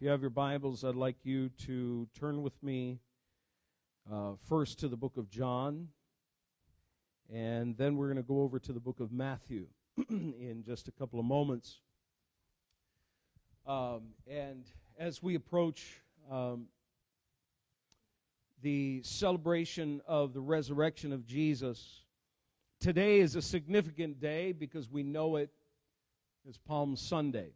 If you have your Bibles, I'd like you to turn with me uh, first to the book of John, and then we're going to go over to the book of Matthew in just a couple of moments. Um, and as we approach um, the celebration of the resurrection of Jesus, today is a significant day because we know it as Palm Sunday.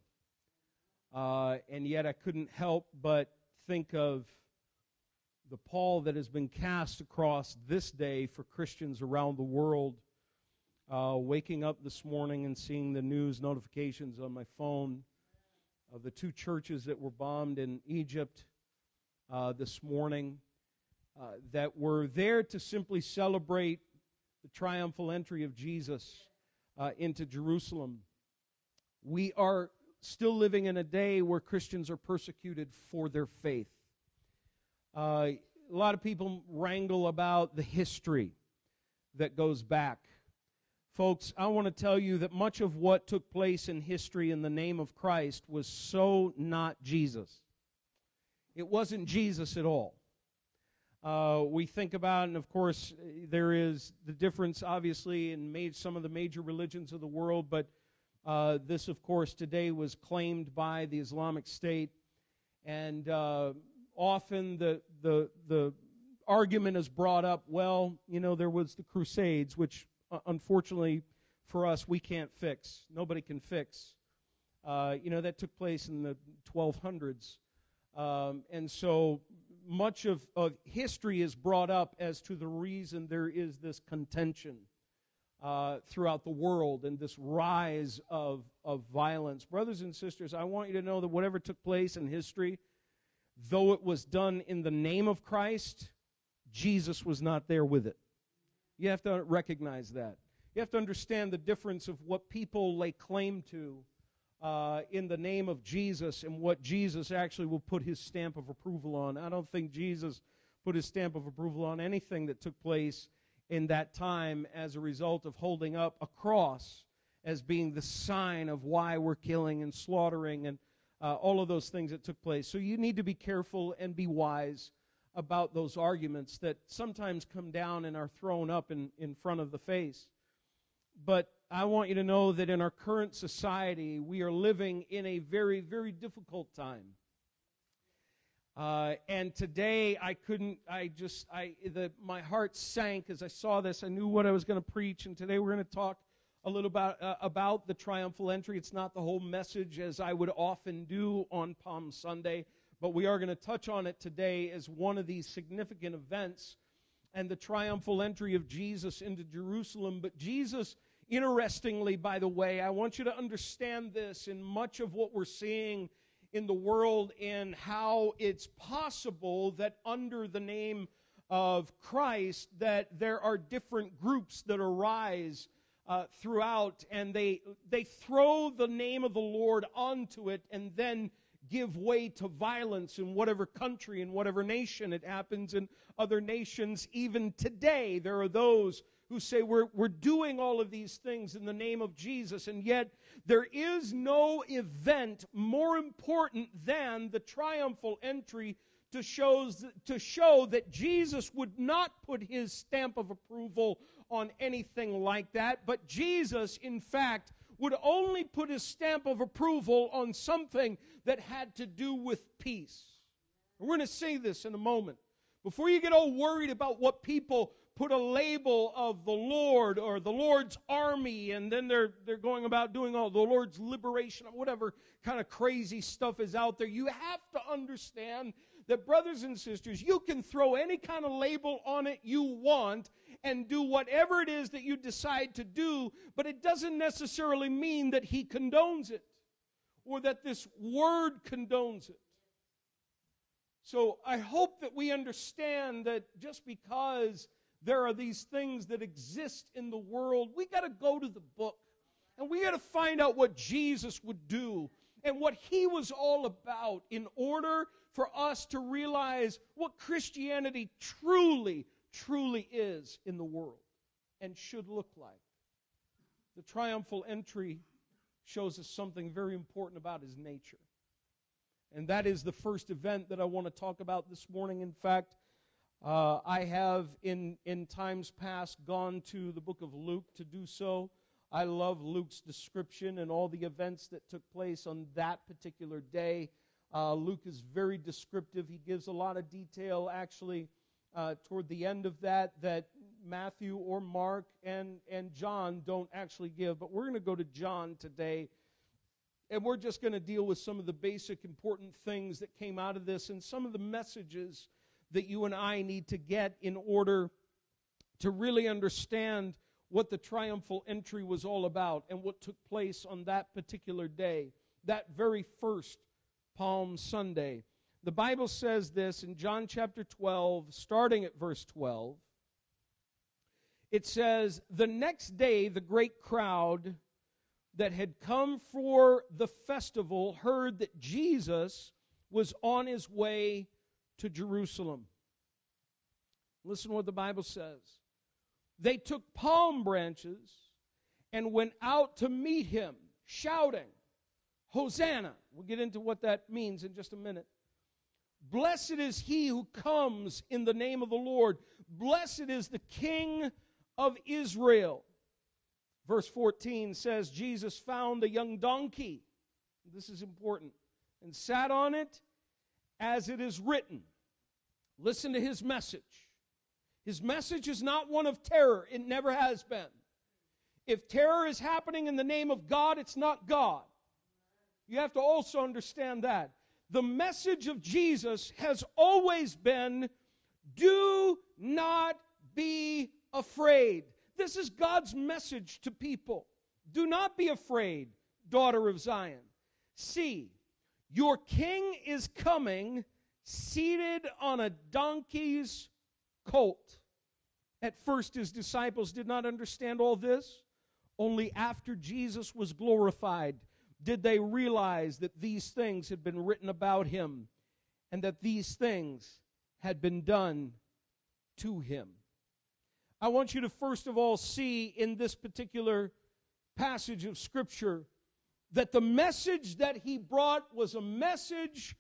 Uh, and yet I couldn't help but think of the pall that has been cast across this day for Christians around the world. Uh, waking up this morning and seeing the news notifications on my phone of the two churches that were bombed in Egypt uh, this morning uh, that were there to simply celebrate the triumphal entry of Jesus uh, into Jerusalem. We are still living in a day where Christians are persecuted for their faith. Uh, a lot of people wrangle about the history that goes back. Folks, I want to tell you that much of what took place in history in the name of Christ was so not Jesus. It wasn't Jesus at all. Uh, we think about, and of course, there is the difference, obviously, in some of the major religions of the world, but uh, this, of course, today was claimed by the Islamic State, and uh, often the, the, the argument is brought up well, you know, there was the Crusades, which uh, unfortunately for us, we can't fix. Nobody can fix. Uh, you know, that took place in the 1200s. Um, and so much of, of history is brought up as to the reason there is this contention uh, throughout the world and this rise of, of violence. Brothers and sisters, I want you to know that whatever took place in history, though it was done in the name of Christ, Jesus was not there with it. You have to recognize that. You have to understand the difference of what people lay claim to uh, in the name of Jesus and what Jesus actually will put his stamp of approval on. I don't think Jesus put his stamp of approval on anything that took place in that time as a result of holding up a cross as being the sign of why we're killing and slaughtering and uh, all of those things that took place. So you need to be careful and be wise about those arguments that sometimes come down and are thrown up in, in front of the face. But I want you to know that in our current society, we are living in a very, very difficult time. Uh, and today I couldn't, I just, I, the, my heart sank as I saw this. I knew what I was going to preach. And today we're going to talk a little about, uh, about the triumphal entry. It's not the whole message as I would often do on Palm Sunday, but we are going to touch on it today as one of these significant events and the triumphal entry of Jesus into Jerusalem. But Jesus, interestingly, by the way, I want you to understand this in much of what we're seeing in the world and how it's possible that under the name of Christ that there are different groups that arise uh, throughout and they they throw the name of the Lord onto it and then give way to violence in whatever country in whatever nation it happens in other nations. Even today there are those who say we're, we're doing all of these things in the name of Jesus, and yet there is no event more important than the triumphal entry to, shows, to show that Jesus would not put his stamp of approval on anything like that, but Jesus, in fact, would only put his stamp of approval on something that had to do with peace. We're going to see this in a moment. Before you get all worried about what people put a label of the Lord or the Lord's army, and then they're, they're going about doing all the Lord's liberation, whatever kind of crazy stuff is out there. You have to understand that, brothers and sisters, you can throw any kind of label on it you want and do whatever it is that you decide to do, but it doesn't necessarily mean that He condones it or that this word condones it. So I hope that we understand that just because there are these things that exist in the world. We got to go to the book and we got to find out what Jesus would do and what he was all about in order for us to realize what Christianity truly, truly is in the world and should look like. The triumphal entry shows us something very important about his nature. And that is the first event that I want to talk about this morning. In fact, uh, I have in, in times past gone to the book of Luke to do so. I love Luke's description and all the events that took place on that particular day. Uh, Luke is very descriptive. He gives a lot of detail, actually, uh, toward the end of that, that Matthew or Mark and, and John don't actually give. But we're going to go to John today, and we're just going to deal with some of the basic important things that came out of this and some of the messages that you and I need to get in order to really understand what the triumphal entry was all about and what took place on that particular day, that very first Palm Sunday. The Bible says this in John chapter 12, starting at verse 12. It says, The next day, the great crowd that had come for the festival heard that Jesus was on his way to Jerusalem. Listen to what the Bible says. They took palm branches and went out to meet him, shouting, Hosanna. We'll get into what that means in just a minute. Blessed is he who comes in the name of the Lord. Blessed is the King of Israel. Verse 14 says, Jesus found a young donkey. This is important. And sat on it as it is written. Listen to his message. His message is not one of terror, it never has been. If terror is happening in the name of God, it's not God. You have to also understand that. The message of Jesus has always been do not be afraid. This is God's message to people. Do not be afraid, daughter of Zion. See, your king is coming seated on a donkey's colt. At first, his disciples did not understand all this. Only after Jesus was glorified did they realize that these things had been written about him and that these things had been done to him. I want you to first of all see in this particular passage of Scripture that the message that he brought was a message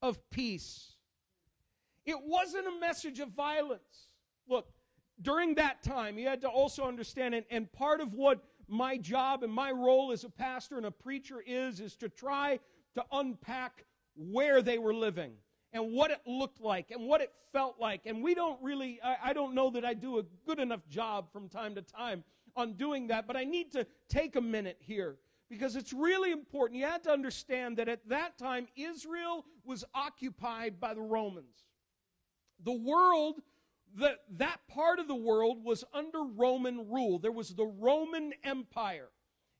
of peace. It wasn't a message of violence. Look, during that time, you had to also understand, and, and part of what my job and my role as a pastor and a preacher is, is to try to unpack where they were living and what it looked like and what it felt like. And we don't really, I, I, don't know that I do a good enough job from time to time on doing that, but I need to take a minute here because it's really important. You have to understand that at that time, Israel was occupied by the Romans the world that that part of the world was under Roman rule. There was the Roman Empire.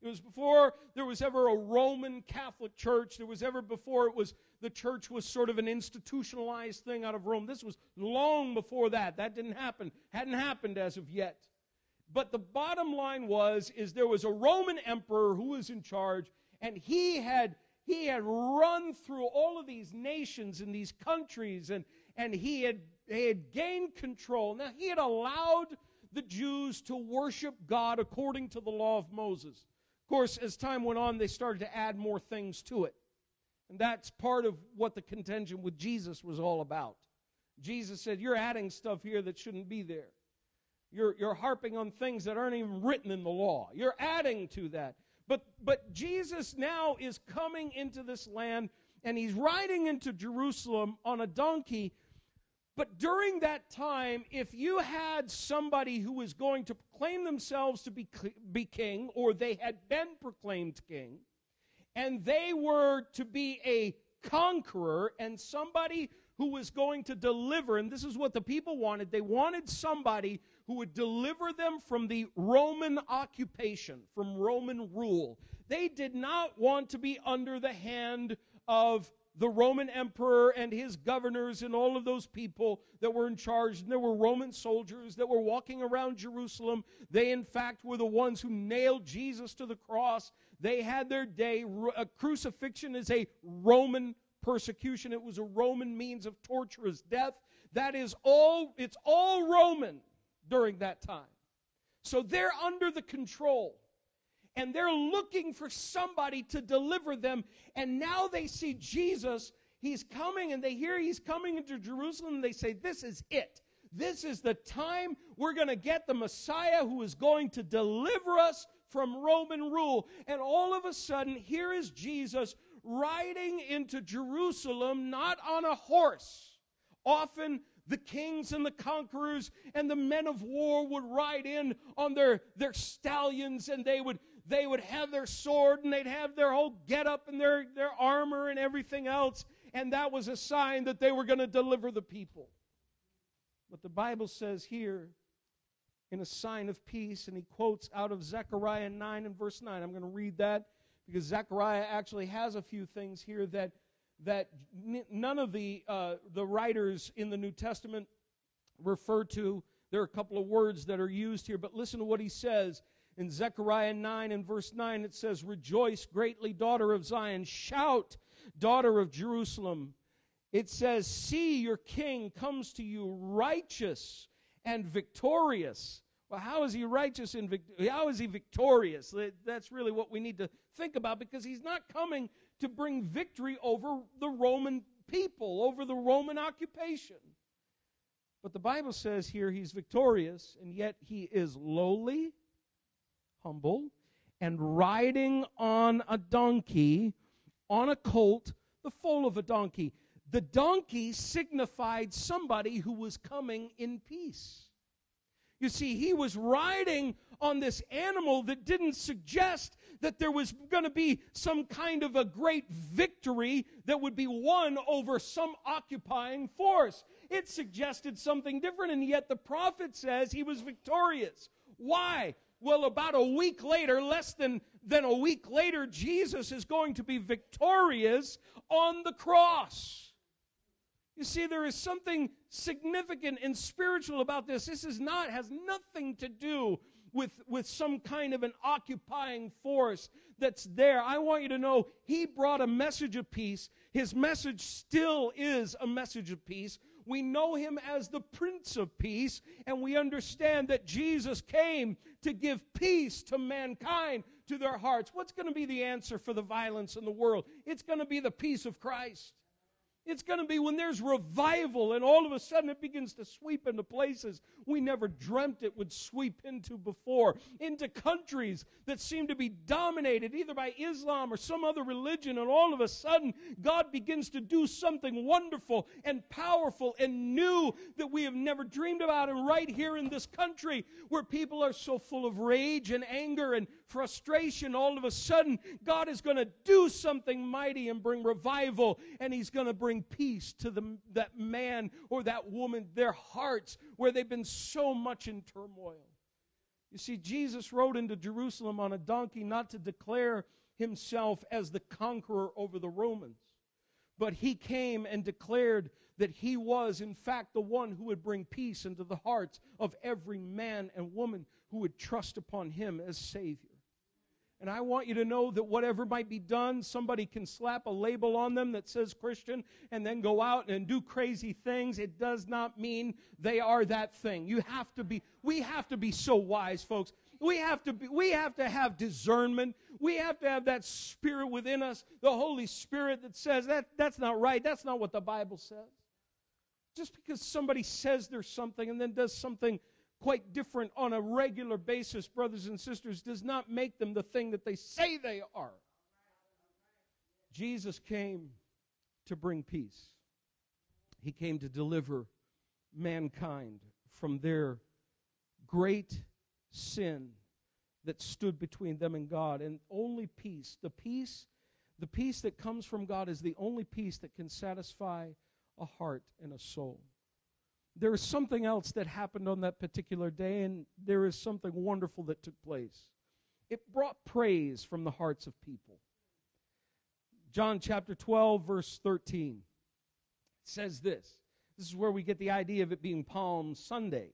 It was before there was ever a Roman Catholic Church. There was ever before it was the church was sort of an institutionalized thing out of Rome. This was long before that. That didn't happen. Hadn't happened as of yet. But the bottom line was is there was a Roman emperor who was in charge and he had he had run through all of these nations and these countries and and he had, he had gained control. Now, he had allowed the Jews to worship God according to the law of Moses. Of course, as time went on, they started to add more things to it. And that's part of what the contention with Jesus was all about. Jesus said, You're adding stuff here that shouldn't be there. You're, you're harping on things that aren't even written in the law. You're adding to that. But, but Jesus now is coming into this land and he's riding into Jerusalem on a donkey but during that time, if you had somebody who was going to proclaim themselves to be, be king, or they had been proclaimed king, and they were to be a conqueror and somebody who was going to deliver, and this is what the people wanted they wanted somebody who would deliver them from the Roman occupation, from Roman rule. They did not want to be under the hand of the Roman emperor and his governors and all of those people that were in charge. And there were Roman soldiers that were walking around Jerusalem. They, in fact, were the ones who nailed Jesus to the cross. They had their day. A crucifixion is a Roman persecution, it was a Roman means of torturous death. That is all, it's all Roman during that time. So they're under the control and they're looking for somebody to deliver them. And now they see Jesus. he's coming and they hear he's coming into Jerusalem and they say, This is it. This is the time we're going to get the Messiah who is going to deliver us from Roman rule. And all of a sudden, here is Jesus riding into Jerusalem, not on a horse. Often the kings and the conquerors and the men of war would ride in on their, their stallions and they would they would have their sword and they'd have their whole get up and their, their armor and everything else. And that was a sign that they were going to deliver the people. But the Bible says here, in a sign of peace, and he quotes out of Zechariah 9 and verse 9. I'm going to read that because Zechariah actually has a few things here that, that none of the, uh, the writers in the New Testament refer to. There are a couple of words that are used here, but listen to what he says. In Zechariah 9 and verse 9, it says, Rejoice greatly, daughter of Zion. Shout, daughter of Jerusalem. It says, See, your king comes to you righteous and victorious. Well, how is he righteous and how is he victorious? That's really what we need to think about because he's not coming to bring victory over the Roman people, over the Roman occupation. But the Bible says here he's victorious, and yet he is lowly humble, and riding on a donkey, on a colt, the foal of a donkey. The donkey signified somebody who was coming in peace. You see, he was riding on this animal that didn't suggest that there was going to be some kind of a great victory that would be won over some occupying force. It suggested something different, and yet the prophet says he was victorious. Why? Well, about a week later, less than, than a week later, Jesus is going to be victorious on the cross. You see, there is something significant and spiritual about this. This is not, has nothing to do with, with some kind of an occupying force that's there. I want you to know he brought a message of peace. His message still is a message of peace. We know him as the Prince of Peace, and we understand that Jesus came to give peace to mankind, to their hearts. What's going to be the answer for the violence in the world? It's going to be the peace of Christ. It's going to be when there's revival and all of a sudden it begins to sweep into places we never dreamt it would sweep into before, into countries that seem to be dominated either by Islam or some other religion, and all of a sudden God begins to do something wonderful and powerful and new that we have never dreamed about. And right here in this country where people are so full of rage and anger and frustration, all of a sudden God is going to do something mighty and bring revival, and He's going to bring peace to the, that man or that woman, their hearts, where they've been so much in turmoil. You see, Jesus rode into Jerusalem on a donkey not to declare himself as the conqueror over the Romans, but he came and declared that he was, in fact, the one who would bring peace into the hearts of every man and woman who would trust upon him as Savior. And I want you to know that whatever might be done, somebody can slap a label on them that says Christian and then go out and do crazy things. It does not mean they are that thing. You have to be, we have to be so wise, folks. We have to be, we have to have discernment. We have to have that spirit within us, the Holy Spirit that says that that's not right. That's not what the Bible says. Just because somebody says there's something and then does something quite different on a regular basis, brothers and sisters, does not make them the thing that they say they are. Jesus came to bring peace, He came to deliver mankind from their great sin that stood between them and God. And only peace, the peace, the peace that comes from God is the only peace that can satisfy a heart and a soul there is something else that happened on that particular day, and there is something wonderful that took place. It brought praise from the hearts of people. John chapter 12, verse 13 says this. This is where we get the idea of it being Palm Sunday.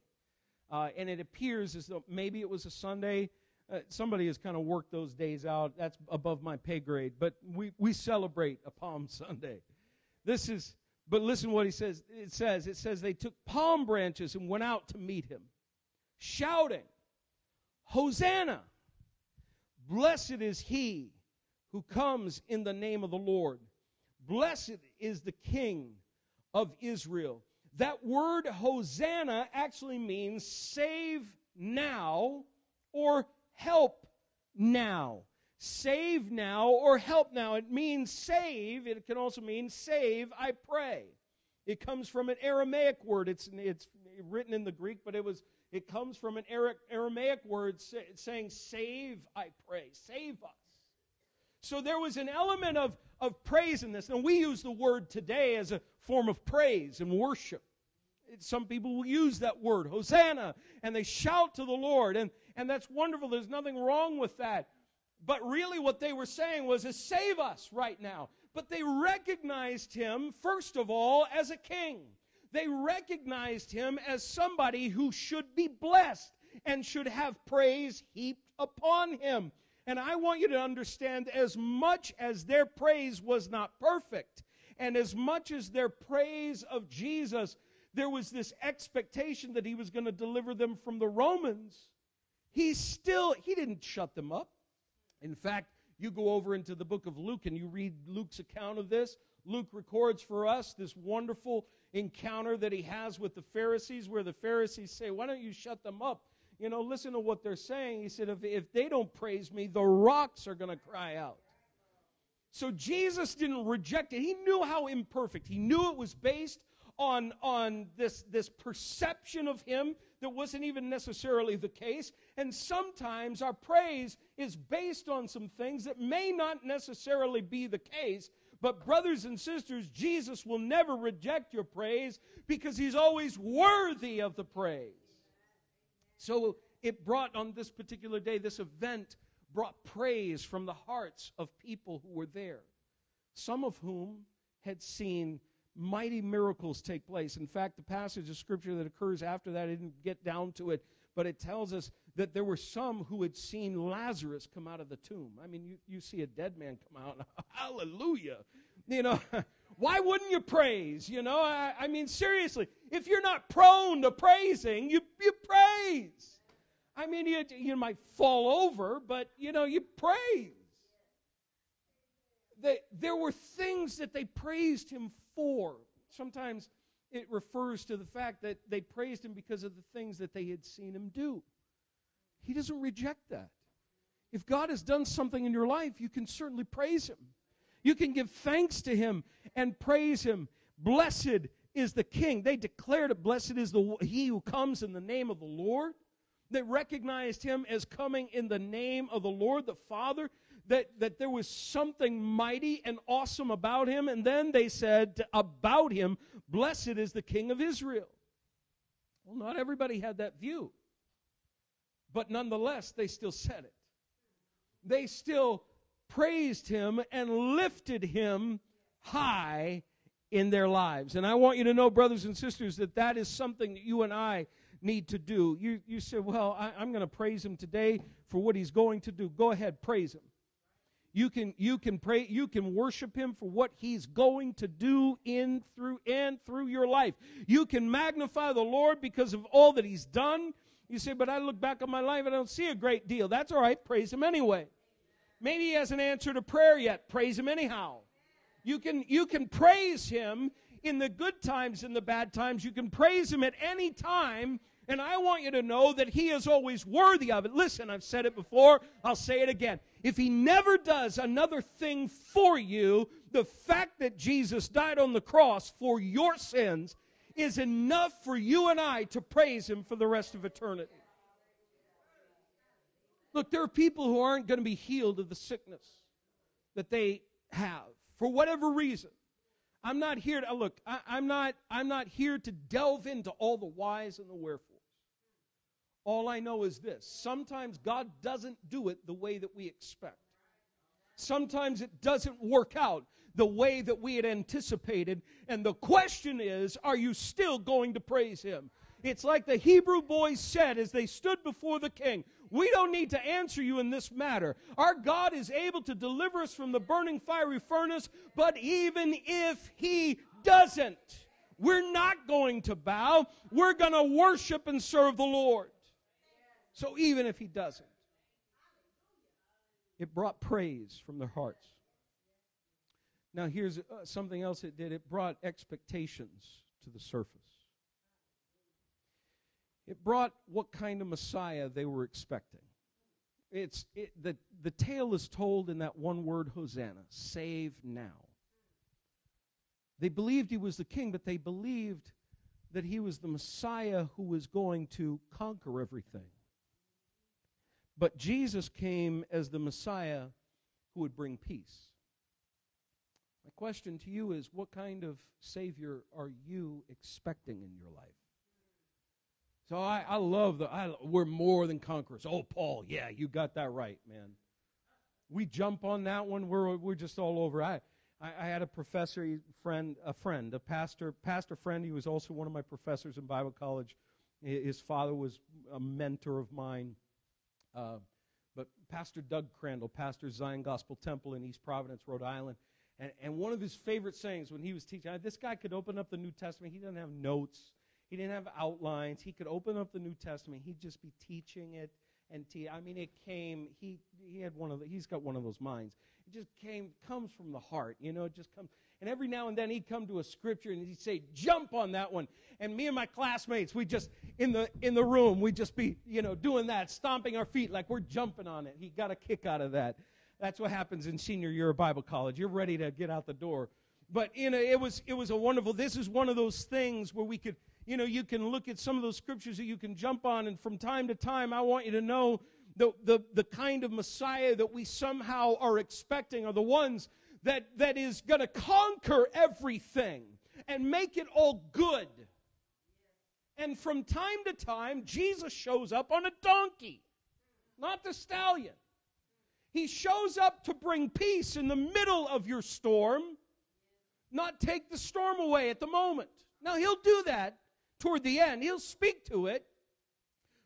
Uh, and it appears as though maybe it was a Sunday. Uh, somebody has kind of worked those days out. That's above my pay grade. But we, we celebrate a Palm Sunday. This is but listen what he says. It says, it says they took palm branches and went out to meet him, shouting, Hosanna! Blessed is he who comes in the name of the Lord. Blessed is the King of Israel. That word Hosanna actually means save now or help now. Save now or help now. It means save. It can also mean save, I pray. It comes from an Aramaic word. It's, it's written in the Greek, but it was it comes from an Aramaic word saying, Save, I pray, save us. So there was an element of, of praise in this. And we use the word today as a form of praise and worship. Some people will use that word, Hosanna, and they shout to the Lord. And, and that's wonderful. There's nothing wrong with that. But really, what they were saying was, is save us right now. But they recognized him, first of all, as a king. They recognized him as somebody who should be blessed and should have praise heaped upon him. And I want you to understand as much as their praise was not perfect, and as much as their praise of Jesus, there was this expectation that he was going to deliver them from the Romans. He still, he didn't shut them up. In fact, you go over into the book of Luke and you read Luke's account of this. Luke records for us this wonderful encounter that he has with the Pharisees, where the Pharisees say, Why don't you shut them up? You know, listen to what they're saying. He said, If, if they don't praise me, the rocks are going to cry out. So Jesus didn't reject it. He knew how imperfect. He knew it was based on, on this, this perception of him that wasn't even necessarily the case. And sometimes our praise is based on some things that may not necessarily be the case, but, brothers and sisters, Jesus will never reject your praise because he's always worthy of the praise. So, it brought on this particular day, this event brought praise from the hearts of people who were there, some of whom had seen mighty miracles take place. In fact, the passage of scripture that occurs after that, I didn't get down to it, but it tells us that there were some who had seen Lazarus come out of the tomb. I mean, you, you see a dead man come out, hallelujah. You know, why wouldn't you praise? You know, I, I, mean, seriously, if you're not prone to praising, you, you praise. I mean, you, you might fall over, but, you know, you praise. They, there were things that they praised him Sometimes it refers to the fact that they praised him because of the things that they had seen him do. He doesn't reject that. If God has done something in your life, you can certainly praise Him. You can give thanks to Him and praise Him. Blessed is the King. They declared it. Blessed is the He who comes in the name of the Lord. They recognized Him as coming in the name of the Lord, the Father. That, that there was something mighty and awesome about him. And then they said about him, Blessed is the King of Israel. Well, not everybody had that view. But nonetheless, they still said it. They still praised him and lifted him high in their lives. And I want you to know, brothers and sisters, that that is something that you and I need to do. You, you say, Well, I, I'm going to praise him today for what he's going to do. Go ahead, praise him. You can, you can pray, you can worship him for what he's going to do in, through, and through your life. You can magnify the Lord because of all that he's done. You say, but I look back on my life and I don't see a great deal. That's all right. Praise him anyway. Maybe he hasn't answered a prayer yet. Praise him anyhow. You can, you can praise him in the good times and the bad times. You can praise him at any time. And I want you to know that he is always worthy of it. Listen, I've said it before. I'll say it again. If he never does another thing for you, the fact that Jesus died on the cross for your sins is enough for you and I to praise Him for the rest of eternity. Look, there are people who aren't going to be healed of the sickness that they have for whatever reason. I'm not here to look. I, am not. I'm not here to delve into all the whys and the wherefores. All I know is this: sometimes God doesn't do it the way that we expect. Sometimes it doesn't work out the way that we had anticipated. And the question is, are you still going to praise him? It's like the Hebrew boys said as they stood before the king. We don't need to answer you in this matter. Our God is able to deliver us from the burning fiery furnace, but even if he doesn't, we're not going to bow. We're going to worship and serve the Lord. So even if he doesn't, it brought praise from their hearts. Now, here's uh, something else it did it brought expectations to the surface. It brought what kind of Messiah they were expecting. It's, it, the, the tale is told in that one word, Hosanna, save now. They believed he was the king, but they believed that he was the Messiah who was going to conquer everything. But Jesus came as the Messiah who would bring peace. My question to you is what kind of Savior are you expecting in your life? So I, I love the, I, we're more than conquerors. Oh, Paul, yeah, you got that right, man. We jump on that one, we're, we're just all over. I, I, I had a professor friend, a friend, a pastor, pastor friend. He was also one of my professors in Bible college. His father was a mentor of mine. Uh, but Pastor Doug Crandall, pastor Zion Gospel Temple in East Providence, Rhode Island, and, and one of his favorite sayings when he was teaching, this guy could open up the New Testament. He didn't have notes. He didn't have outlines. He could open up the New Testament. He'd just be teaching it and te- I mean, it came. He he had one of the, he's got one of those minds. It just came comes from the heart. You know, it just comes. And every now and then he'd come to a scripture and he'd say, "Jump on that one." And me and my classmates, we just in the in the room, we'd just be you know doing that, stomping our feet like we're jumping on it. He got a kick out of that. That's what happens in senior year of Bible college. You're ready to get out the door. But you know, it was it was a wonderful. This is one of those things where we could you know, you can look at some of those scriptures that you can jump on, and from time to time, I want you to know the, the, the kind of Messiah that we somehow are expecting are the ones that, that is going to conquer everything and make it all good. And from time to time, Jesus shows up on a donkey, not the stallion. He shows up to bring peace in the middle of your storm, not take the storm away at the moment. Now, he'll do that toward the end. He'll speak to it,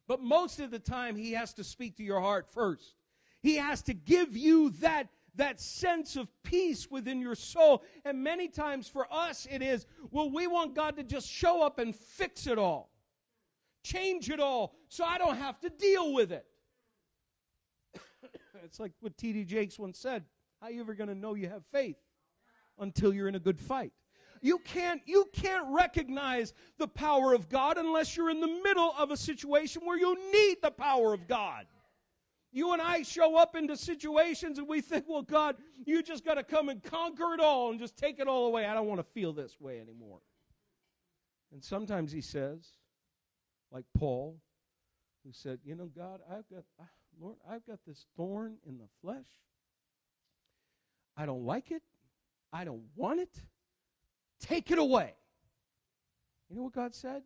but most of the time, he has to speak to your heart first. He has to give you that, that sense of peace within your soul. And many times for us, it is, well, we want God to just show up and fix it all, change it all, so I don't have to deal with it. it's like what T.D. Jakes once said How you ever going to know you have faith? Until you're in a good fight. You can't, you can't recognize the power of God unless you're in the middle of a situation where you need the power of God. You and I show up into situations and we think, well, God, you just got to come and conquer it all and just take it all away. I don't want to feel this way anymore. And sometimes he says, like Paul, who said, you know, God, I've got, ah, Lord, I've got this thorn in the flesh. I don't like it. I don't want it. Take it away. You know what God said?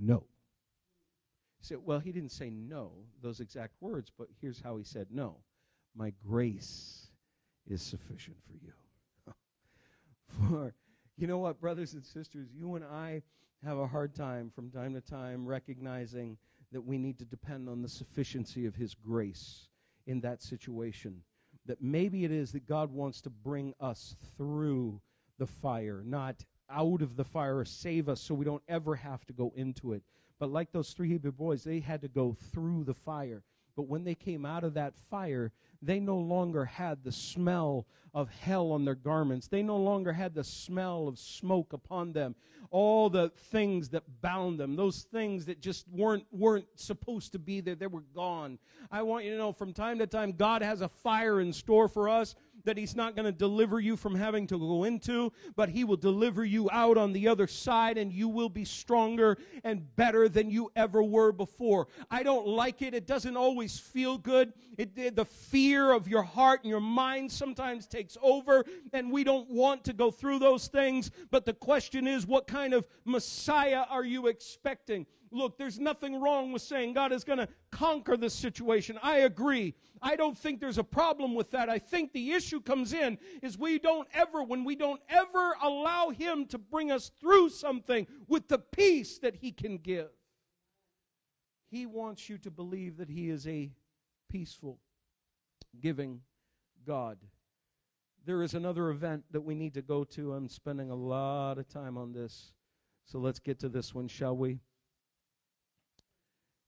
No. Well, he didn't say no, those exact words, but here's how he said no. My grace is sufficient for you. for, you know what, brothers and sisters, you and I have a hard time from time to time recognizing that we need to depend on the sufficiency of his grace in that situation. That maybe it is that God wants to bring us through the fire, not out of the fire or save us so we don't ever have to go into it. But like those three Hebrew boys, they had to go through the fire. But when they came out of that fire, they no longer had the smell of hell on their garments. They no longer had the smell of smoke upon them. All the things that bound them, those things that just weren't weren't supposed to be there, they were gone. I want you to know from time to time God has a fire in store for us that He's not going to deliver you from having to go into, but He will deliver you out on the other side and you will be stronger and better than you ever were before. I don't like it. It doesn't always feel good. It, it, the fear of your heart and your mind sometimes takes over, and we don't want to go through those things. But the question is, what kind of Messiah are you expecting? Look, there's nothing wrong with saying God is going to conquer this situation. I agree. I don't think there's a problem with that. I think the issue comes in is we don't ever, when we don't ever allow Him to bring us through something with the peace that He can give. He wants you to believe that He is a peaceful, giving God. There is another event that we need to go to. I'm spending a lot of time on this. So let's get to this one, shall we?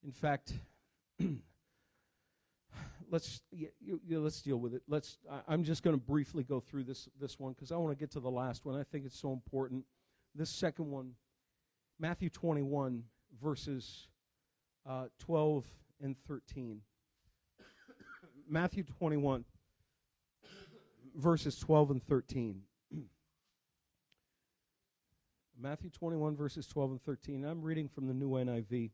In fact, let's you, you, let's deal with it. Let's. I, am just going to briefly go through this this one because I want to get to the last one. I think it's so important. This second one, Matthew 21 verses uh, 12 and 13. Matthew 21 verses 12 and 13. Matthew 21 verses 12 and 13. I'm reading from the New NIV.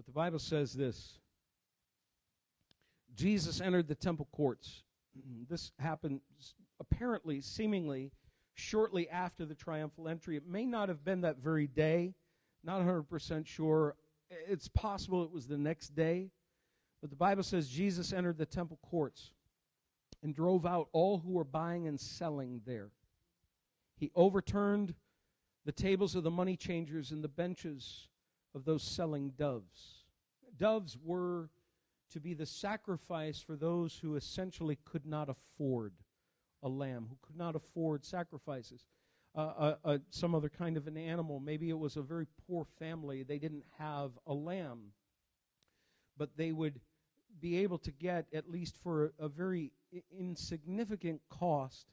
But the Bible says this Jesus entered the temple courts. This happened apparently, seemingly, shortly after the triumphal entry. It may not have been that very day, not 100% sure. It's possible it was the next day. But the Bible says Jesus entered the temple courts and drove out all who were buying and selling there. He overturned the tables of the money changers and the benches of those selling doves. Doves were to be the sacrifice for those who essentially could not afford a lamb, who could not afford sacrifices. Uh, uh, uh, some other kind of an animal. Maybe it was a very poor family. They didn't have a lamb. But they would be able to get, at least for a, a very insignificant cost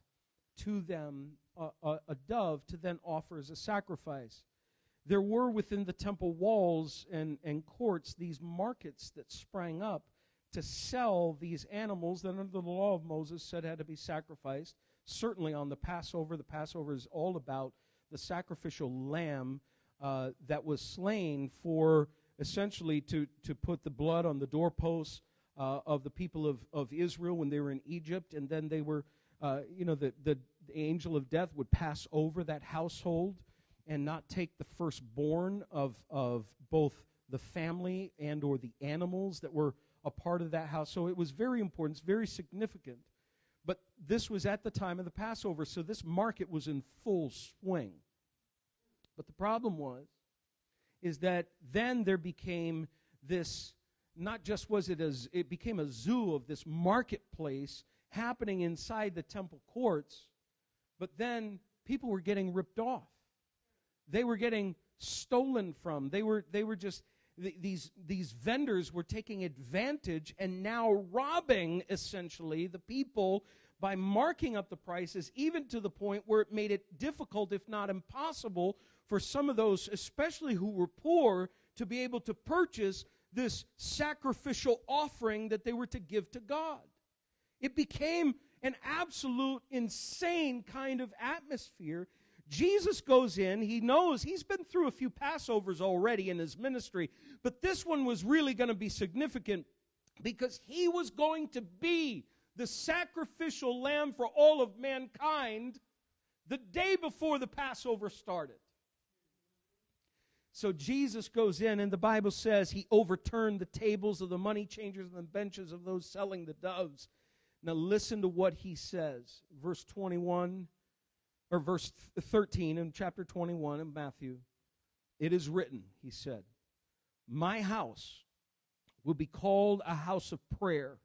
to them, a, a dove to then offer as a sacrifice there were within the temple walls and, and courts these markets that sprang up to sell these animals that under the law of Moses said had to be sacrificed. Certainly on the Passover, the Passover is all about the sacrificial lamb uh, that was slain for essentially to, to put the blood on the doorposts uh, of the people of, of Israel when they were in Egypt. And then they were, uh, you know, the, the angel of death would pass over that household and not take the firstborn of, of both the family and or the animals that were a part of that house. So it was very important, it's very significant. But this was at the time of the Passover, so this market was in full swing. But the problem was is that then there became this not just was it as it became a zoo of this marketplace happening inside the temple courts, but then people were getting ripped off they were getting stolen from. They were, they were just, these, these vendors were taking advantage and now robbing essentially the people by marking up the prices, even to the point where it made it difficult, if not impossible, for some of those, especially who were poor, to be able to purchase this sacrificial offering that they were to give to God. It became an absolute insane kind of atmosphere Jesus goes in, he knows he's been through a few Passovers already in his ministry, but this one was really going to be significant because he was going to be the sacrificial lamb for all of mankind the day before the Passover started. So Jesus goes in, and the Bible says he overturned the tables of the money changers and the benches of those selling the doves. Now, listen to what he says. Verse 21 or verse 13 in chapter 21 of Matthew, it is written, he said, My house will be called a house of prayer,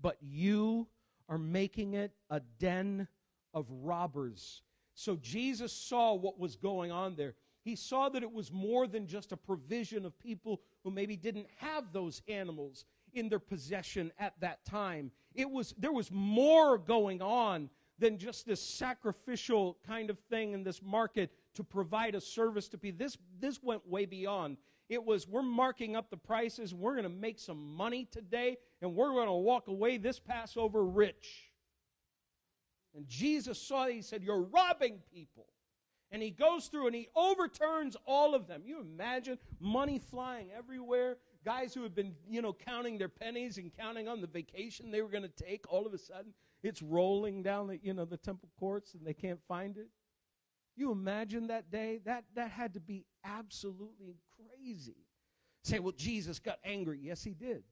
but you are making it a den of robbers. So Jesus saw what was going on there. He saw that it was more than just a provision of people who maybe didn't have those animals in their possession at that time. It was there was more going on than just this sacrificial kind of thing in this market to provide a service to people. This, this went way beyond. It was, we're marking up the prices, we're going to make some money today, and we're going to walk away this Passover rich. And Jesus saw it, he said, You're robbing people. And he goes through and he overturns all of them. You imagine money flying everywhere. Guys who had been, you know, counting their pennies and counting on the vacation they were going to take, all of a sudden, it's rolling down the, you know, the temple courts and they can't find it. You imagine that day? That, that had to be absolutely crazy. Say, well, Jesus got angry. Yes, he did.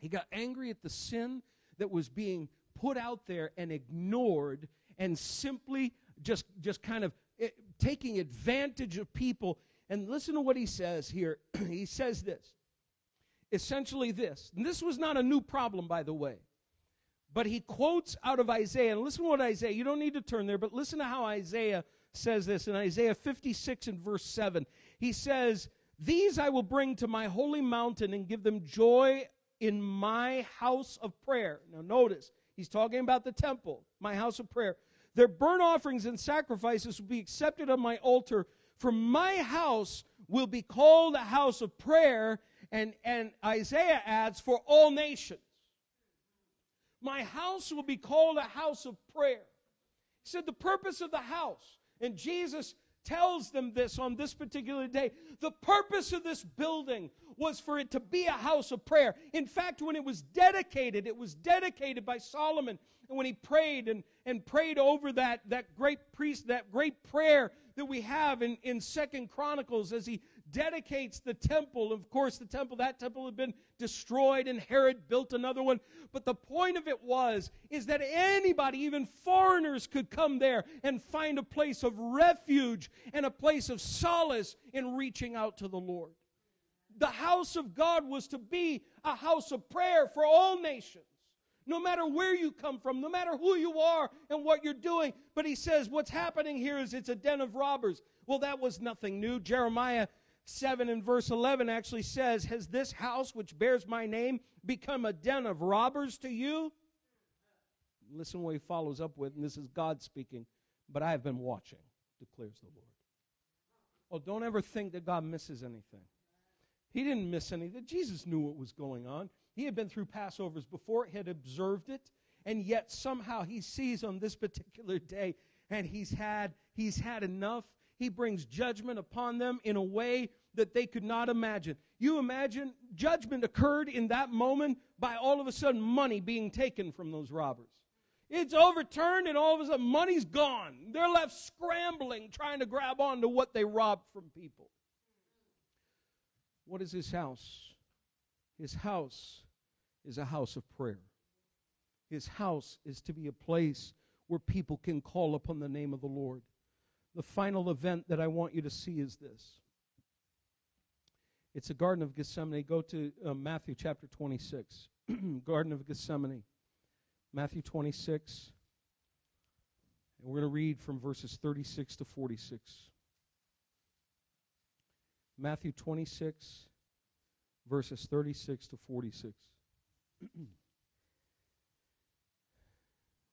He got angry at the sin that was being put out there and ignored and simply just, just kind of eh, taking advantage of people. And listen to what he says here. he says this essentially this. And this was not a new problem, by the way. But he quotes out of Isaiah. And listen to what Isaiah, you don't need to turn there, but listen to how Isaiah says this in Isaiah 56 and verse 7. He says, These I will bring to my holy mountain and give them joy in my house of prayer. Now, notice, he's talking about the temple, my house of prayer. Their burnt offerings and sacrifices will be accepted on my altar, for my house will be called a house of prayer. And, and Isaiah adds, for all nations. My house will be called a house of prayer. He said, the purpose of the house, and Jesus tells them this on this particular day. The purpose of this building was for it to be a house of prayer. In fact, when it was dedicated, it was dedicated by Solomon. And when he prayed and, and prayed over that, that great priest, that great prayer that we have in, in Second Chronicles as he dedicates the temple. Of course, the temple, that temple had been destroyed and Herod built another one. But the point of it was, is that anybody, even foreigners, could come there and find a place of refuge and a place of solace in reaching out to the Lord. The house of God was to be a house of prayer for all nations no matter where you come from, no matter who you are and what you're doing. But he says what's happening here is it's a den of robbers. Well, that was nothing new. Jeremiah 7 and verse 11 actually says, Has this house which bears my name become a den of robbers to you? Listen what he follows up with, and this is God speaking. But I have been watching, declares the Lord. Oh, don't ever think that God misses anything. He didn't miss anything. Jesus knew what was going on. He had been through Passovers before, had observed it, and yet somehow he sees on this particular day, and he's had he's had enough he brings judgment upon them in a way that they could not imagine. You imagine judgment occurred in that moment by all of a sudden money being taken from those robbers. It's overturned and all of a sudden money's gone. They're left scrambling trying to grab onto what they robbed from people. What is his house? His house is a house of prayer. His house is to be a place where people can call upon the name of the Lord the final event that I want you to see is this. It's the Garden of Gethsemane. Go to uh, Matthew chapter 26. Garden of Gethsemane. Matthew 26. And we're going to read from verses 36 to 46. Matthew 26, verses 36 to 46.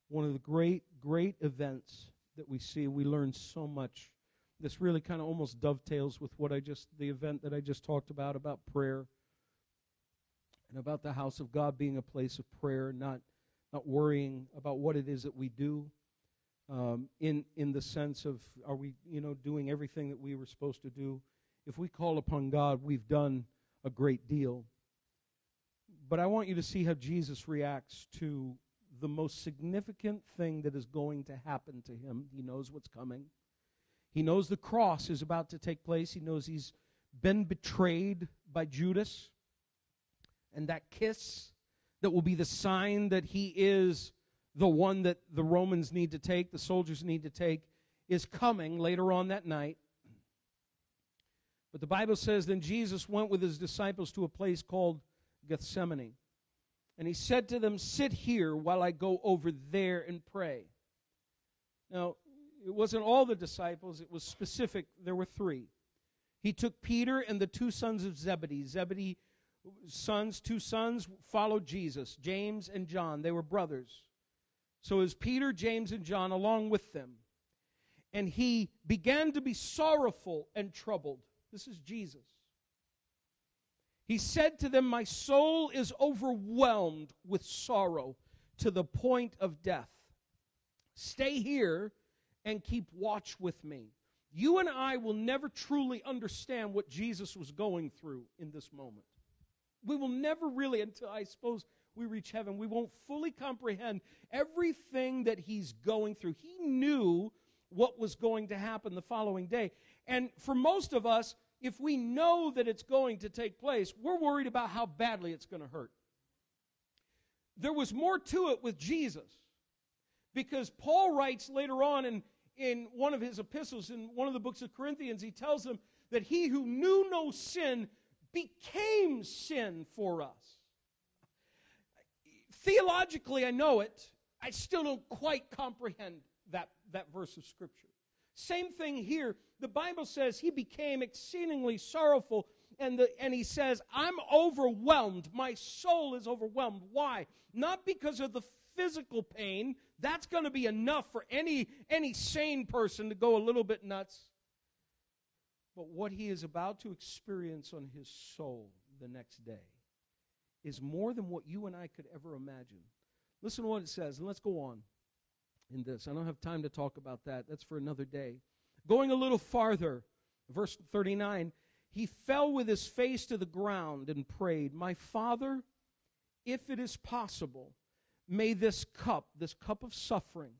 One of the great, great events that we see. We learn so much. This really kind of almost dovetails with what I just, the event that I just talked about, about prayer and about the house of God being a place of prayer, not, not worrying about what it is that we do. Um, in in the sense of are we you know doing everything that we were supposed to do if we call upon god we've done a great deal but i want you to see how jesus reacts to the most significant thing that is going to happen to him. He knows what's coming. He knows the cross is about to take place. He knows he's been betrayed by Judas. And that kiss that will be the sign that he is the one that the Romans need to take, the soldiers need to take, is coming later on that night. But the Bible says then Jesus went with his disciples to a place called Gethsemane. And he said to them, Sit here while I go over there and pray. Now, it wasn't all the disciples, it was specific. There were three. He took Peter and the two sons of Zebedee. Zebedee sons, two sons, followed Jesus, James and John. They were brothers. So it was Peter, James, and John along with them. And he began to be sorrowful and troubled. This is Jesus. He said to them, My soul is overwhelmed with sorrow to the point of death. Stay here and keep watch with me. You and I will never truly understand what Jesus was going through in this moment. We will never really, until I suppose we reach heaven, we won't fully comprehend everything that he's going through. He knew what was going to happen the following day. And for most of us, if we know that it's going to take place, we're worried about how badly it's going to hurt. There was more to it with Jesus because Paul writes later on in, in one of his epistles, in one of the books of Corinthians, he tells them that he who knew no sin became sin for us. Theologically, I know it. I still don't quite comprehend that, that verse of Scripture. Same thing here. The Bible says he became exceedingly sorrowful and, the, and he says, I'm overwhelmed. My soul is overwhelmed. Why? Not because of the physical pain. That's going to be enough for any, any sane person to go a little bit nuts. But what he is about to experience on his soul the next day is more than what you and I could ever imagine. Listen to what it says, and let's go on in this. I don't have time to talk about that. That's for another day. Going a little farther, verse 39 he fell with his face to the ground and prayed, My Father, if it is possible, may this cup, this cup of suffering,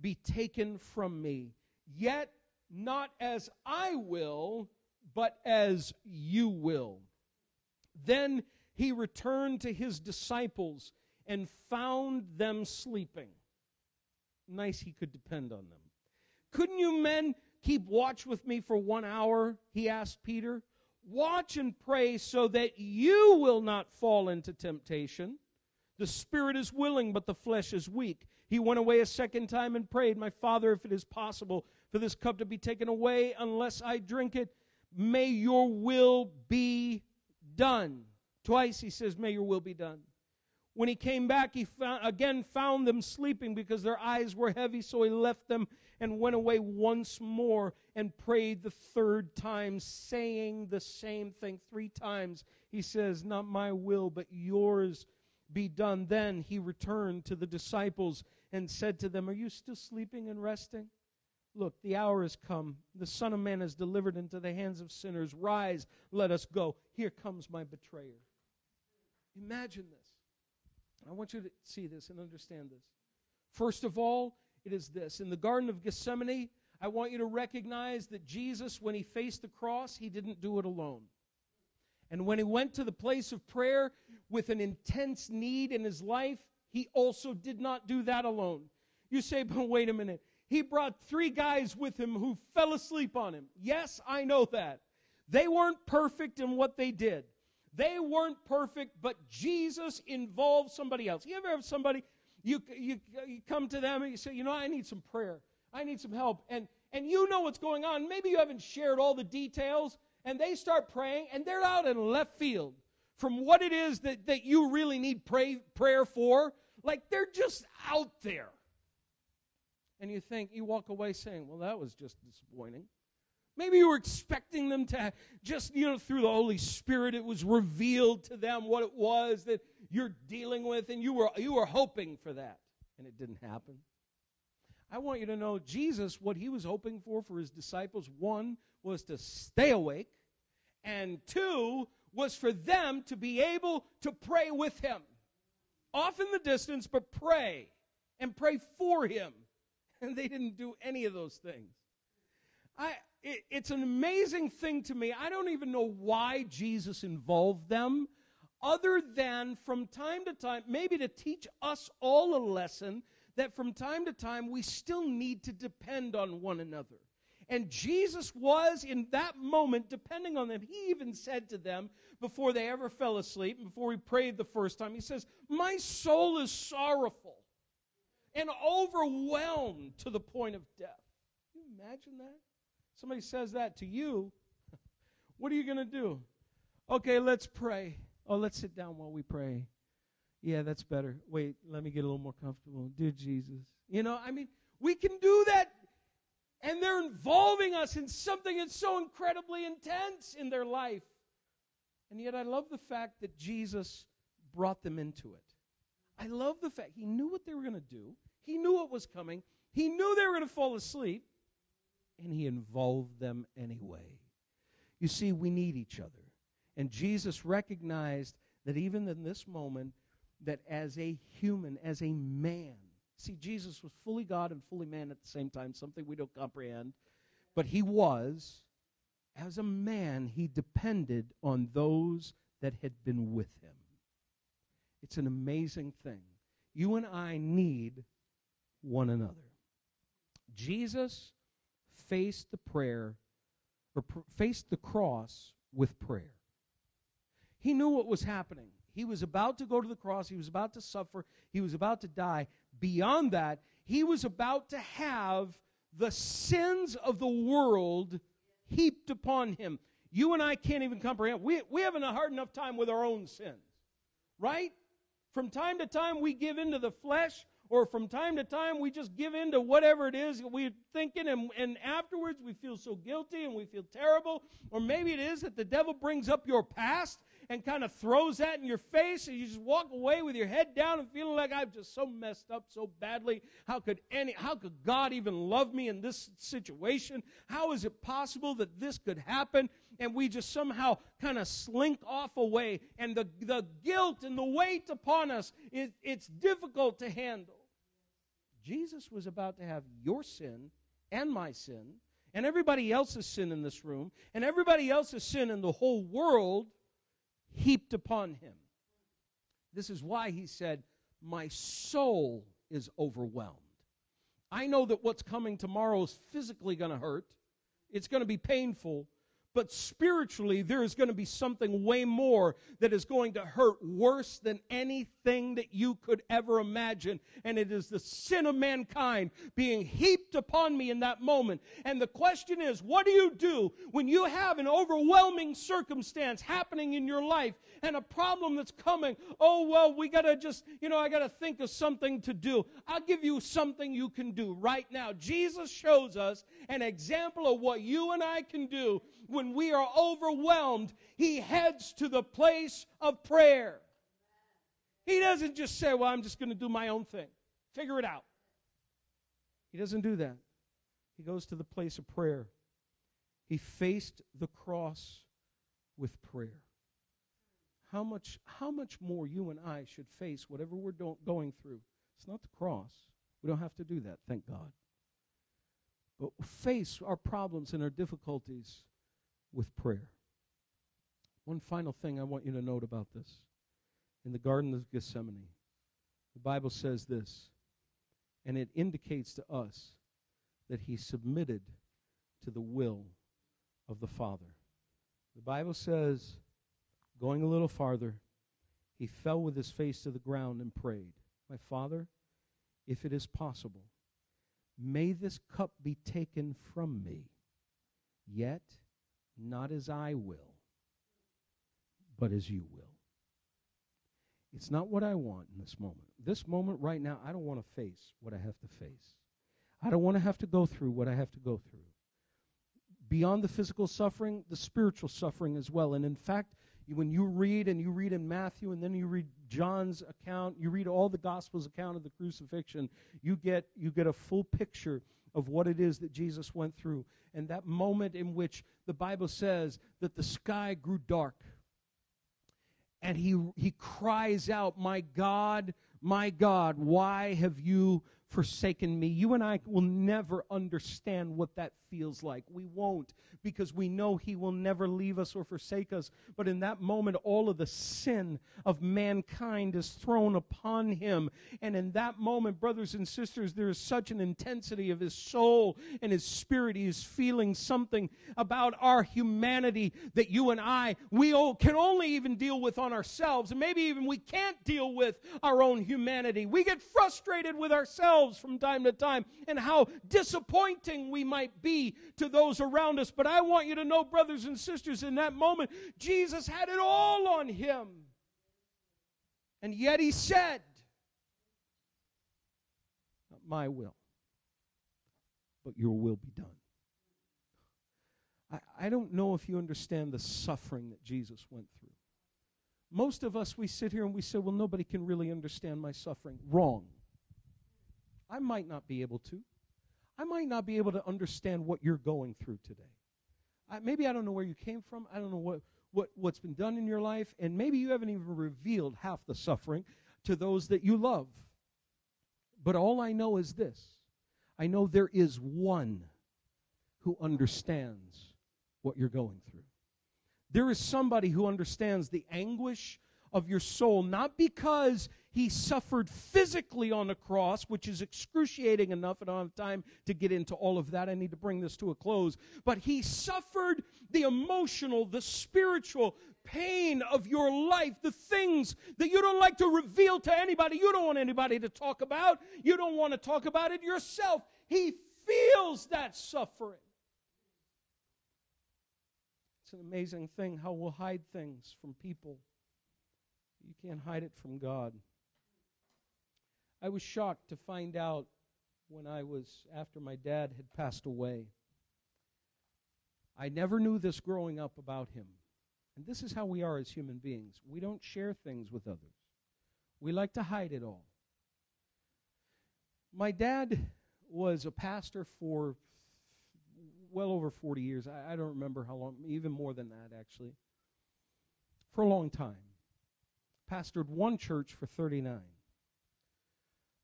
be taken from me. Yet not as I will, but as you will. Then he returned to his disciples and found them sleeping. Nice he could depend on them. Couldn't you men keep watch with me for one hour? He asked Peter. Watch and pray so that you will not fall into temptation. The spirit is willing, but the flesh is weak. He went away a second time and prayed, My Father, if it is possible for this cup to be taken away unless I drink it, may your will be done. Twice he says, May your will be done. When he came back, he found, again found them sleeping because their eyes were heavy, so he left them and went away once more and prayed the third time, saying the same thing three times. He says, Not my will, but yours be done. Then he returned to the disciples and said to them, Are you still sleeping and resting? Look, the hour has come. The Son of Man is delivered into the hands of sinners. Rise, let us go. Here comes my betrayer. Imagine this. I want you to see this and understand this. First of all, it is this. In the Garden of Gethsemane, I want you to recognize that Jesus, when he faced the cross, he didn't do it alone. And when he went to the place of prayer with an intense need in his life, he also did not do that alone. You say, but wait a minute. He brought three guys with him who fell asleep on him. Yes, I know that. They weren't perfect in what they did. They weren't perfect, but Jesus involved somebody else. You ever have somebody, you, you, you come to them and you say, you know, I need some prayer. I need some help. And, and you know what's going on. Maybe you haven't shared all the details, and they start praying, and they're out in left field from what it is that, that you really need pray, prayer for. Like they're just out there. And you think, you walk away saying, well, that was just disappointing. Maybe you were expecting them to just, you know, through the Holy Spirit, it was revealed to them what it was that you're dealing with, and you were, you were hoping for that, and it didn't happen. I want you to know Jesus, what he was hoping for for his disciples, one, was to stay awake, and two, was for them to be able to pray with him. Off in the distance, but pray, and pray for him. And they didn't do any of those things. I, it, it's an amazing thing to me. I don't even know why Jesus involved them, other than from time to time, maybe to teach us all a lesson that from time to time we still need to depend on one another. And Jesus was in that moment depending on them. He even said to them before they ever fell asleep, before he prayed the first time, he says, My soul is sorrowful and overwhelmed to the point of death. Can you imagine that? Somebody says that to you, what are you going to do? Okay, let's pray. Oh, let's sit down while we pray. Yeah, that's better. Wait, let me get a little more comfortable. Dear Jesus. You know, I mean, we can do that. And they're involving us in something that's so incredibly intense in their life. And yet, I love the fact that Jesus brought them into it. I love the fact he knew what they were going to do, he knew what was coming, he knew they were going to fall asleep and he involved them anyway. You see, we need each other. And Jesus recognized that even in this moment, that as a human, as a man, see, Jesus was fully God and fully man at the same time, something we don't comprehend, but he was, as a man, he depended on those that had been with him. It's an amazing thing. You and I need one another. Jesus faced the prayer or pr- faced the cross with prayer. He knew what was happening. He was about to go to the cross, he was about to suffer, he was about to die. Beyond that, he was about to have the sins of the world heaped upon him. you and I can't even comprehend. We, we have a hard enough time with our own sins, right? From time to time, we give into the flesh, or from time to time, we just give in to whatever it is we're thinking, and, and afterwards, we feel so guilty and we feel terrible. Or maybe it is that the devil brings up your past and kind of throws that in your face, and you just walk away with your head down and feeling like I've just so messed up so badly. How could any, how could God even love me in this situation? How is it possible that this could happen? And we just somehow kind of slink off away, and the, the guilt and the weight upon us, it, it's difficult to handle. Jesus was about to have your sin and my sin and everybody else's sin in this room and everybody else's sin in the whole world heaped upon him. This is why he said, My soul is overwhelmed. I know that what's coming tomorrow is physically going to hurt, it's going to be painful, but spiritually, there is going to be something way more that is going to hurt worse than anything that you could ever imagine. And it is the sin of mankind being heaped upon me in that moment. And the question is, what do you do when you have an overwhelming circumstance happening in your life and a problem that's coming? Oh, well, we got to just, you know, I got to think of something to do. I'll give you something you can do right now. Jesus shows us an example of what you and I can do when we are overwhelmed, he heads to the place of prayer. He doesn't just say, Well, I'm just going to do my own thing, figure it out. He doesn't do that. He goes to the place of prayer. He faced the cross with prayer. How much, how much more you and I should face whatever we're do- going through? It's not the cross. We don't have to do that, thank God. But face our problems and our difficulties with prayer. One final thing I want you to note about this. In the Garden of Gethsemane, the Bible says this, and it indicates to us that he submitted to the will of the Father. The Bible says, going a little farther, he fell with his face to the ground and prayed, My Father, if it is possible, may this cup be taken from me. Yet not as I will, but as you will. It's not what I want in this moment. This moment right now, I don't want to face what I have to face. I don't want to have to go through what I have to go through. Beyond the physical suffering, the spiritual suffering as well. And in fact, when you read and you read in Matthew and then you read John's account, you read all the Gospels account of the crucifixion, you get you get a full picture of what it is that Jesus went through. And that moment in which the Bible says that the sky grew dark. And he, he cries out, My God, my God, why have you forsaken me? You and I will never understand what that feels like. We won't because we know He will never leave us or forsake us. But in that moment, all of the sin of mankind is thrown upon Him. And in that moment, brothers and sisters, there is such an intensity of His soul and His spirit. He is feeling something about our humanity that you and I, we can only even deal with on ourselves. And maybe even we can't deal with our own humanity. We get frustrated with ourselves from time to time and how disappointing we might be to those around us. But I want you to know, brothers and sisters, in that moment, Jesus had it all on him. And yet he said, Not my will, but your will be done. I, I don't know if you understand the suffering that Jesus went through. Most of us, we sit here and we say, Well, nobody can really understand my suffering. Wrong. I might not be able to. I might not be able to understand what you're going through today. I, maybe I don't know where you came from. I don't know what, what, what's been done in your life. And maybe you haven't even revealed half the suffering to those that you love. But all I know is this I know there is one who understands what you're going through. There is somebody who understands the anguish of your soul, not because he suffered physically on the cross, which is excruciating enough. I don't have time to get into all of that. I need to bring this to a close. But he suffered the emotional, the spiritual pain of your life, the things that you don't like to reveal to anybody, you don't want anybody to talk about, you don't want to talk about it yourself. He feels that suffering. It's an amazing thing how we'll hide things from people. You can't hide it from God. I was shocked to find out when I was, after my dad had passed away. I never knew this growing up about him. And this is how we are as human beings we don't share things with others, we like to hide it all. My dad was a pastor for well over 40 years. I, I, don't remember how long, even more than that, actually. For a long time. Pastored one church for 39.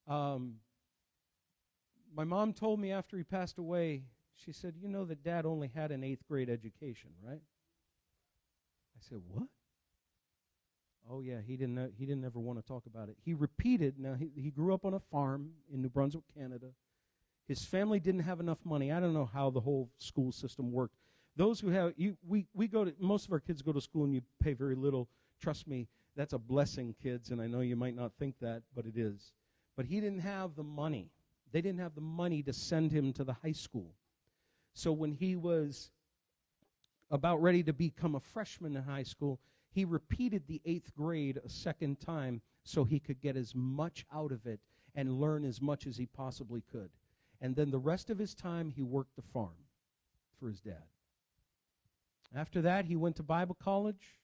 Um, my mom told me after he passed away, she said, You know that dad only had an eighth grade education, right? I said, What? Oh yeah, he didn't. Uh, he didn't ever want to talk about it. He repeated. Now he, he grew up on a farm in New Brunswick, Canada. His family didn't have enough money. I don't know how the whole school system worked. Those who have you, we we go to most of our kids go to school and you pay very little. Trust me, that's a blessing, kids. And I know you might not think that, but it is. But he didn't have the money. They didn't have the money to send him to the high school. So when he was about ready to become a freshman in high school, he repeated the eighth grade a second time so he could get as much out of it and learn as much as he possibly could. And then the rest of his time, he worked the farm for his dad. After that, he went to Bible college.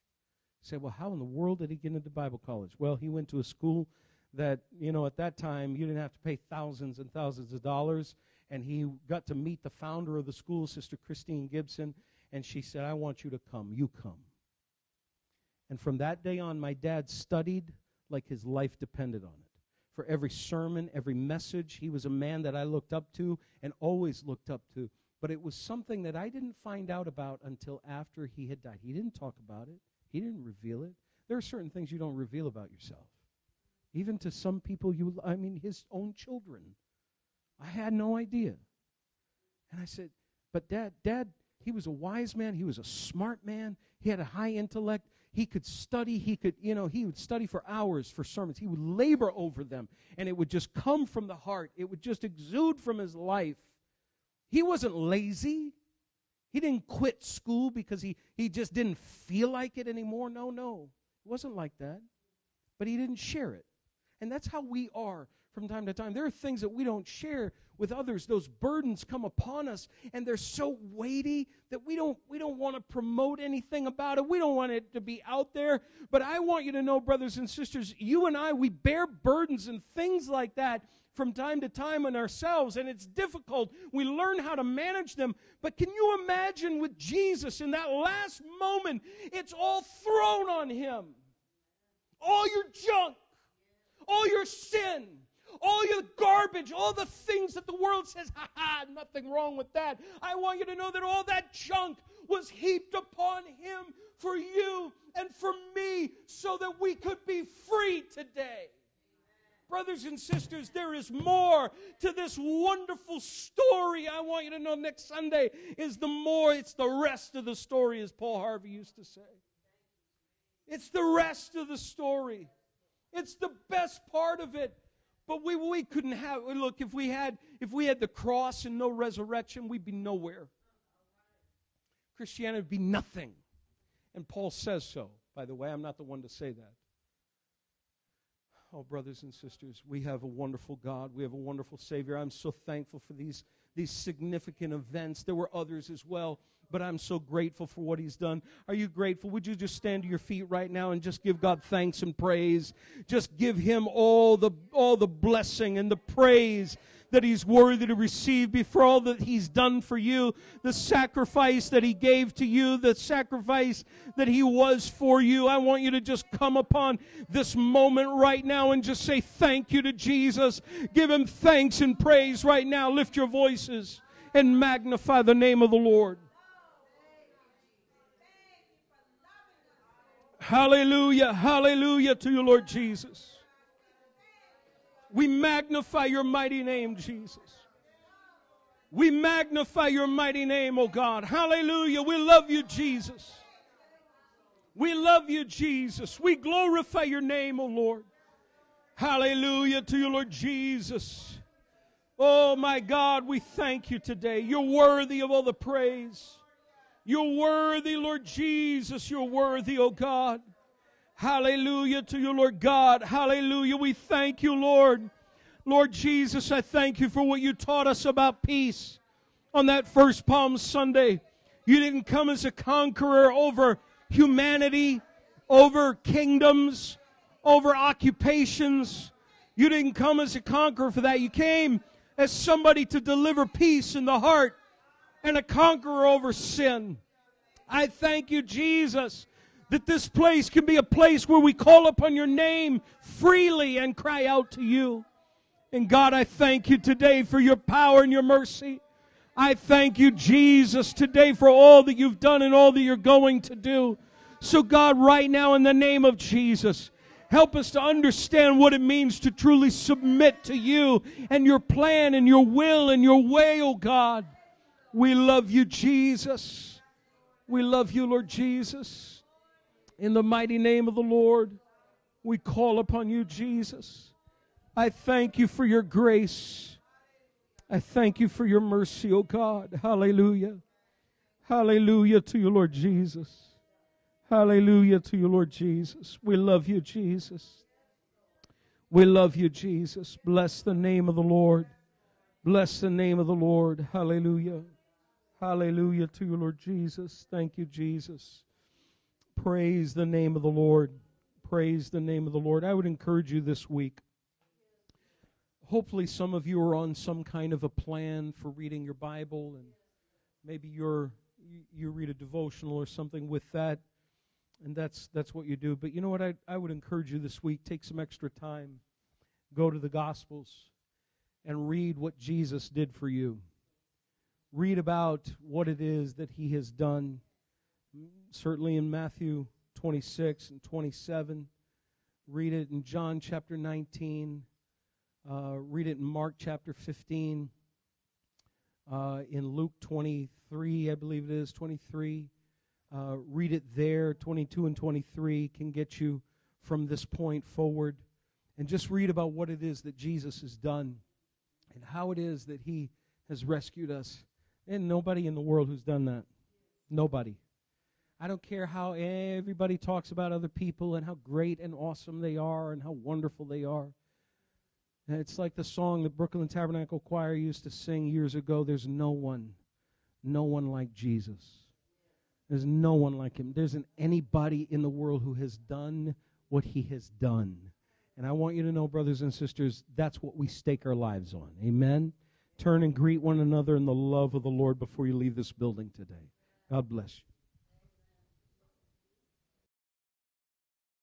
You say, well, how in the world did he get into Bible college? Well, he went to a school that, you know, at that time, you didn't have to pay thousands and thousands of dollars. And he got to meet the founder of the school, Sister Christine Gibson, and she said, I want you to come. You come. And from that day on, my dad studied like his life depended on it. For every sermon, every message, he was a man that I looked up to and always looked up to. But it was something that I didn't find out about until after he had died. He didn't talk about it, he didn't reveal it. There are certain things you don't reveal about yourself. Even to some people, you, I mean, his own children. I had no idea. And I said, But dad, dad, he was a wise man. He was a smart man. He had a high intellect. He could study. He could, you know, he would study for hours for sermons. He would labor over them, and it would just come from the heart. It would just exude from his life. He wasn't lazy. He didn't quit school because he, he just didn't feel like it anymore. No, no. It wasn't like that. But he didn't share it. And that's how we are from time to time. There are things that we don't share with others. Those burdens come upon us and they're so weighty that we don't we don't want to promote anything about it. We don't want it to be out there. But I want you to know brothers and sisters, you and I we bear burdens and things like that from time to time on ourselves and it's difficult. We learn how to manage them. But can you imagine with Jesus in that last moment, it's all thrown on him. All your junk, all your sin, all your garbage, all the things that the world says, ha ha, nothing wrong with that. I want you to know that all that junk was heaped upon him for you and for me so that we could be free today. Brothers and sisters, there is more to this wonderful story. I want you to know next Sunday is the more, it's the rest of the story, as Paul Harvey used to say. It's the rest of the story. It's the best part of it. But we, we couldn't have, look, if we had, if we had the cross and no resurrection, we'd be nowhere. Christianity would be nothing. And Paul says so, by the way. I'm not the one to say that. Oh, brothers and sisters, we have a wonderful God. We have a wonderful Savior. I'm so thankful for these, these significant events. There were others as well but I'm so grateful for what He's done. Are you grateful? Would you just stand to your feet right now and just give God thanks and praise? Just give Him all the, all the blessing and the praise that he's worthy to receive before all that he's done for you, the sacrifice that he gave to you, the sacrifice that he was for you. I want you to just come upon this moment right now and just say thank you to Jesus. Give him thanks and praise right now. Lift your voices and magnify the name of the Lord. Hallelujah, hallelujah to you, Lord Jesus. We magnify your mighty name, Jesus. We magnify your mighty name, oh God. Hallelujah. We love you, Jesus. We love you, Jesus. We glorify your name, oh Lord. Hallelujah to you, Lord Jesus. Oh my God, we thank you today. You're worthy of all the praise. You're worthy, Lord Jesus. You're worthy, O God. Hallelujah to you, Lord God. Hallelujah. We thank you, Lord. Lord Jesus, I thank you for what you taught us about peace on that first Palm Sunday. You didn't come as a conqueror over humanity, over kingdoms, over occupations. You didn't come as a conqueror for that. You came as somebody to deliver peace in the heart and a conqueror over sin. I thank you, Jesus, that this place can be a place where we call upon your name freely and cry out to you. And God, I thank you today for your power and your mercy. I thank you, Jesus, today for all that you've done and all that you're going to do. So, God, right now, in the name of Jesus, help us to understand what it means to truly submit to you and your plan and your will and your way, oh God. We love you, Jesus. We love you, Lord Jesus. In the mighty name of the Lord, we call upon you, Jesus. I thank you for your grace. I thank you for your mercy, O oh God. Hallelujah. Hallelujah to you, Lord Jesus. Hallelujah to you, Lord Jesus. We love you, Jesus. We love you, Jesus. Bless the name of the Lord. Bless the name of the Lord. Hallelujah. Hallelujah to you, Lord Jesus. Thank you, Jesus. Praise the name of the Lord. Praise the name of the Lord. I would encourage you this week hopefully some of you are on some kind of a plan for reading your Bible and maybe you're you read a devotional or something with that and that's that's what you do but you know what I, I would encourage you this week take some extra time go to the gospels and read what jesus did for you read about what it is that he has done certainly in matthew 26 and 27 read it in john chapter 19 uh, read it in Mark chapter 15, uh, in Luke 23, I believe it is, 23. Uh, read it there, 22 and 23 can get you from this point forward. And just read about what it is that Jesus has done and how it is that he has rescued us. And nobody in the world who's done that. Nobody. I don't care how everybody talks about other people and how great and awesome they are and how wonderful they are. It's like the song the Brooklyn Tabernacle Choir used to sing years ago there's no one, no one like Jesus. There's no one like him. There isn't anybody in the world who has done what he has done. And I want you to know, brothers and sisters, that's what we stake our lives on. Amen? Turn and greet one another in the love of the Lord before you leave this building today. God bless you.